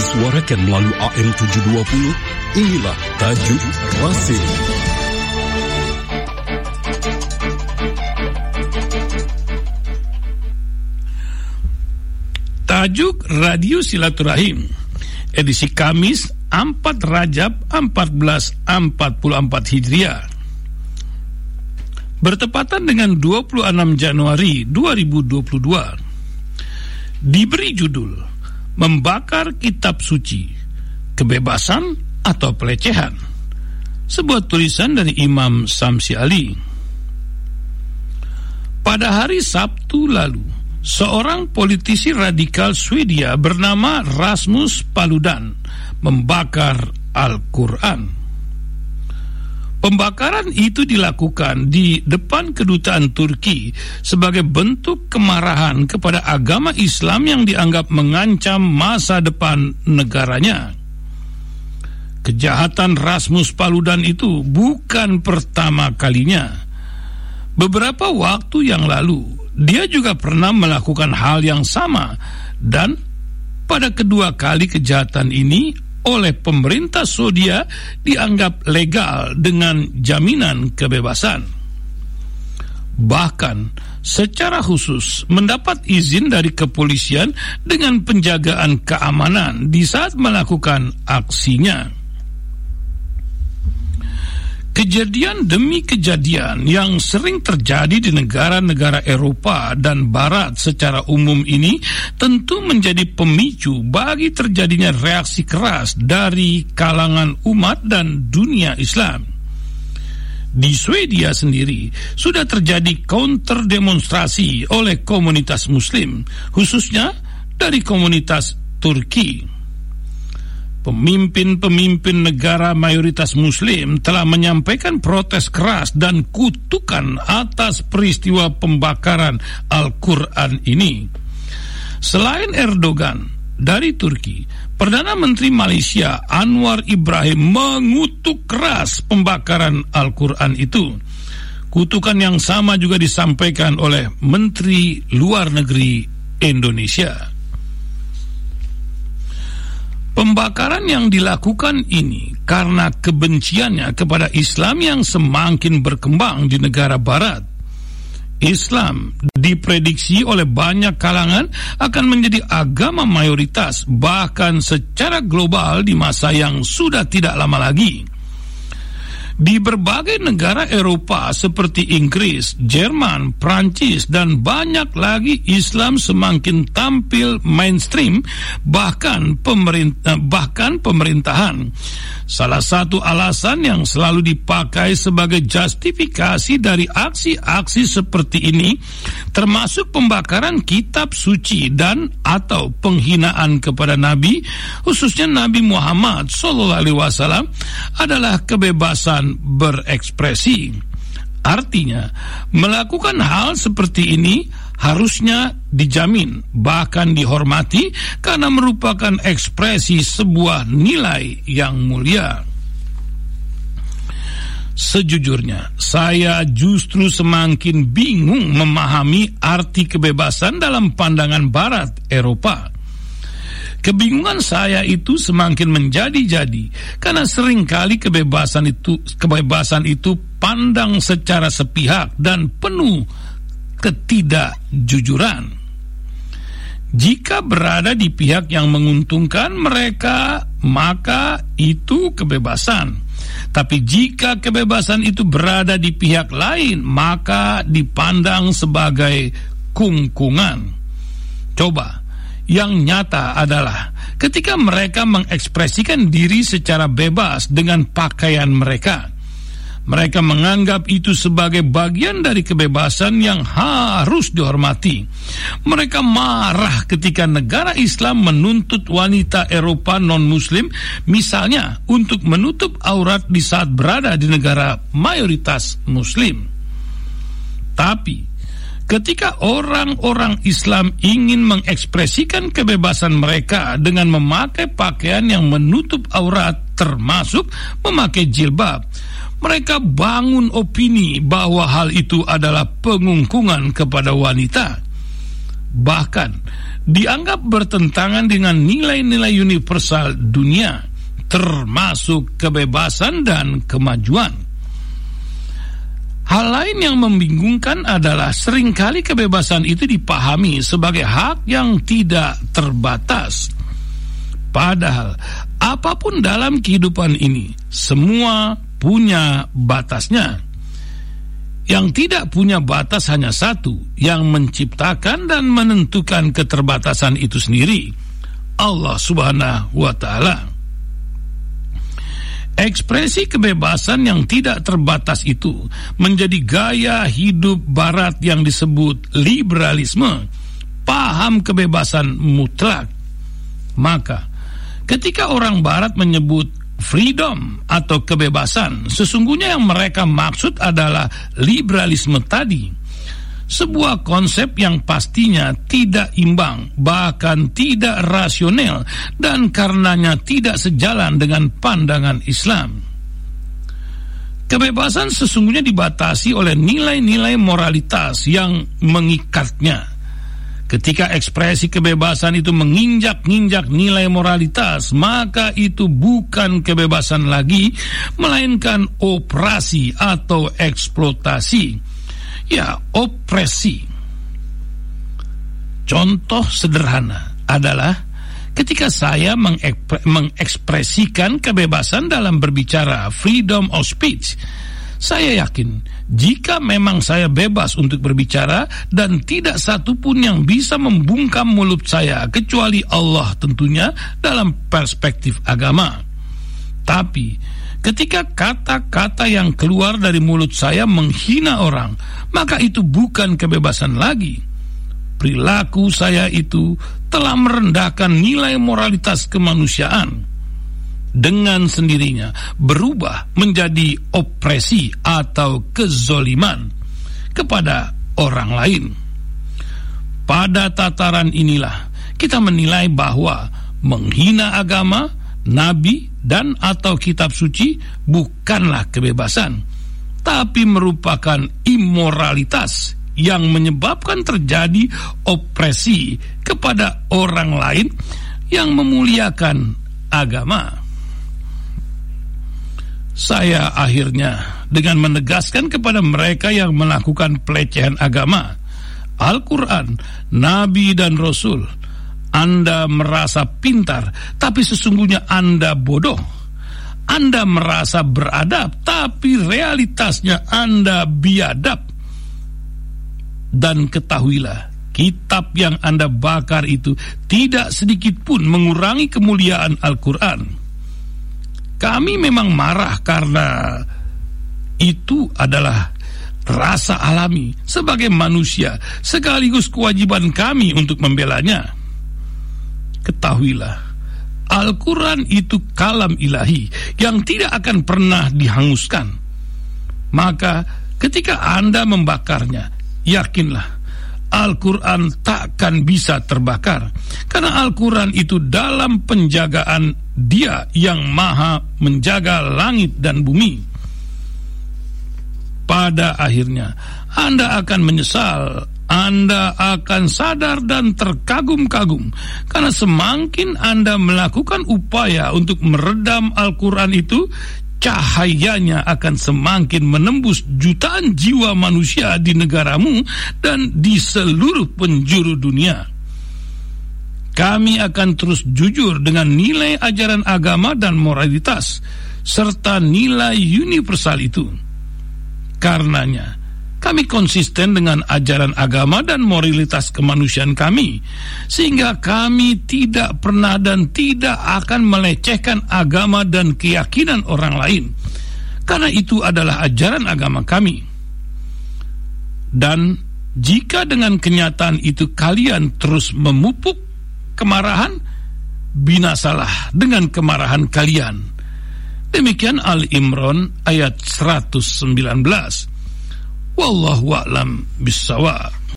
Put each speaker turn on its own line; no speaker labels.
disuarakan melalui AM 720, inilah Tajuk Rasim.
Tajuk Radio Silaturahim. Edisi Kamis 4 Rajab 1444 Hijriah. Bertepatan dengan 26 Januari 2022 diberi judul Membakar Kitab Suci Kebebasan atau Pelecehan sebuah tulisan dari Imam Samsi Ali pada hari Sabtu lalu seorang politisi radikal Swedia bernama Rasmus Paludan membakar Al-Quran. Pembakaran itu dilakukan di depan kedutaan Turki sebagai bentuk kemarahan kepada agama Islam yang dianggap mengancam masa depan negaranya. Kejahatan Rasmus Paludan itu bukan pertama kalinya. Beberapa waktu yang lalu, dia juga pernah melakukan hal yang sama dan pada kedua kali kejahatan ini oleh pemerintah Swedia dianggap legal dengan jaminan kebebasan. Bahkan secara khusus mendapat izin dari kepolisian dengan penjagaan keamanan di saat melakukan aksinya. Kejadian demi kejadian yang sering terjadi di negara-negara Eropa dan Barat secara umum ini tentu menjadi pemicu bagi terjadinya reaksi keras dari kalangan umat dan dunia Islam. Di Swedia sendiri sudah terjadi counter demonstrasi oleh komunitas Muslim, khususnya dari komunitas Turki. Pemimpin-pemimpin negara mayoritas Muslim telah menyampaikan protes keras dan kutukan atas peristiwa pembakaran Al-Quran ini. Selain Erdogan dari Turki, Perdana Menteri Malaysia Anwar Ibrahim mengutuk keras pembakaran Al-Quran itu. Kutukan yang sama juga disampaikan oleh Menteri Luar Negeri Indonesia. Pembakaran yang dilakukan ini karena kebenciannya kepada Islam yang semakin berkembang di negara barat. Islam diprediksi oleh banyak kalangan akan menjadi agama mayoritas bahkan secara global di masa yang sudah tidak lama lagi. Di berbagai negara Eropa seperti Inggris, Jerman, Prancis, dan banyak lagi Islam semakin tampil mainstream bahkan pemerintah bahkan pemerintahan. Salah satu alasan yang selalu dipakai sebagai justifikasi dari aksi-aksi seperti ini termasuk pembakaran kitab suci dan atau penghinaan kepada nabi khususnya Nabi Muhammad SAW adalah kebebasan berekspresi. Artinya, melakukan hal seperti ini harusnya dijamin, bahkan dihormati, karena merupakan ekspresi sebuah nilai yang mulia. Sejujurnya, saya justru semakin bingung memahami arti kebebasan dalam pandangan Barat Eropa. Kebingungan saya itu semakin menjadi-jadi karena sering kali kebebasan itu kebebasan itu pandang secara sepihak dan penuh ketidakjujuran. Jika berada di pihak yang menguntungkan mereka, maka itu kebebasan. Tapi jika kebebasan itu berada di pihak lain, maka dipandang sebagai kungkungan. Coba yang nyata adalah ketika mereka mengekspresikan diri secara bebas dengan pakaian mereka. Mereka menganggap itu sebagai bagian dari kebebasan yang harus dihormati. Mereka marah ketika negara Islam menuntut wanita Eropa non-Muslim, misalnya untuk menutup aurat di saat berada di negara mayoritas Muslim. Tapi Ketika orang-orang Islam ingin mengekspresikan kebebasan mereka dengan memakai pakaian yang menutup aurat, termasuk memakai jilbab, mereka bangun opini bahwa hal itu adalah pengungkungan kepada wanita. Bahkan dianggap bertentangan dengan nilai-nilai universal dunia, termasuk kebebasan dan kemajuan. Hal lain yang membingungkan adalah sering kali kebebasan itu dipahami sebagai hak yang tidak terbatas. Padahal apa pun dalam kehidupan ini semua punya batasnya. Yang tidak punya batas hanya satu, yang menciptakan dan menentukan keterbatasan itu sendiri, Allah Subhanahu wa Ta'ala. Ekspresi kebebasan yang tidak terbatas itu menjadi gaya hidup Barat yang disebut liberalisme, paham kebebasan mutlak. Maka, ketika orang Barat menyebut freedom atau kebebasan, sesungguhnya yang mereka maksud adalah liberalisme tadi. Sebuah konsep yang pastinya tidak imbang, bahkan tidak rasional, dan karenanya tidak sejalan dengan pandangan Islam. Kebebasan sesungguhnya dibatasi oleh nilai-nilai moralitas yang mengikatnya Ketika ekspresi kebebasan itu menginjak-injak nilai moralitas, maka itu bukan kebebasan lagi, melainkan operasi atau eksploitasi. Ya, opresi. Contoh sederhana adalah ketika saya mengekspresikan kebebasan dalam berbicara freedom of speech saya yakin jika memang saya bebas untuk berbicara dan tidak satu pun yang bisa membungkam mulut saya kecuali Allah tentunya dalam perspektif agama. Tapi ketika kata-kata yang keluar dari mulut saya menghina orang, maka itu bukan kebebasan lagi. Perilaku saya itu telah merendahkan nilai moralitas kemanusiaan dengan sendirinya berubah menjadi opresi atau kezoliman kepada orang lain. Pada tataran inilah kita menilai bahwa menghina agama, nabi, dan atau kitab suci bukanlah kebebasan, tapi merupakan imoralitas yang menyebabkan terjadi opresi kepada orang lain yang memuliakan agama. Saya akhirnya dengan menegaskan kepada mereka yang melakukan pelecehan agama, Al-Quran, Nabi dan Rasul, Anda merasa pintar, tapi sesungguhnya Anda bodoh. Anda merasa beradab, tapi realitasnya Anda biadab. Dan ketahuilah, kitab yang Anda bakar itu tidak sedikit pun mengurangi kemuliaan Al-Quran kami memang marah karena itu adalah rasa alami sebagai manusia sekaligus kewajiban kami untuk membelanya. Ketahuilah, Al-Quran itu kalam ilahi yang tidak akan pernah dihanguskan. Maka ketika Anda membakarnya, yakinlah Al-Quran takkan bisa terbakar karena Al-Quran itu dalam penjagaan dia yang maha menjaga langit dan bumi pada akhirnya Anda akan menyesal anda akan sadar dan terkagum-kagum karena semakin Anda melakukan upaya untuk meredam Al-Quran itu, cahayanya akan semakin menembus jutaan jiwa manusia di negaramu dan di seluruh penjuru dunia. Kami akan terus jujur dengan nilai ajaran agama dan moralitas serta nilai universal itu. Karenanya, kami konsisten dengan ajaran agama dan moralitas kemanusiaan kami, sehingga kami tidak pernah dan tidak akan melecehkan agama dan keyakinan orang lain, karena itu adalah ajaran agama kami. Dan jika dengan kenyataan itu kalian terus memupuk kemarahan, binasalah dengan kemarahan kalian. Demikian Al-Imran ayat 119. والله أعلم بالصواب.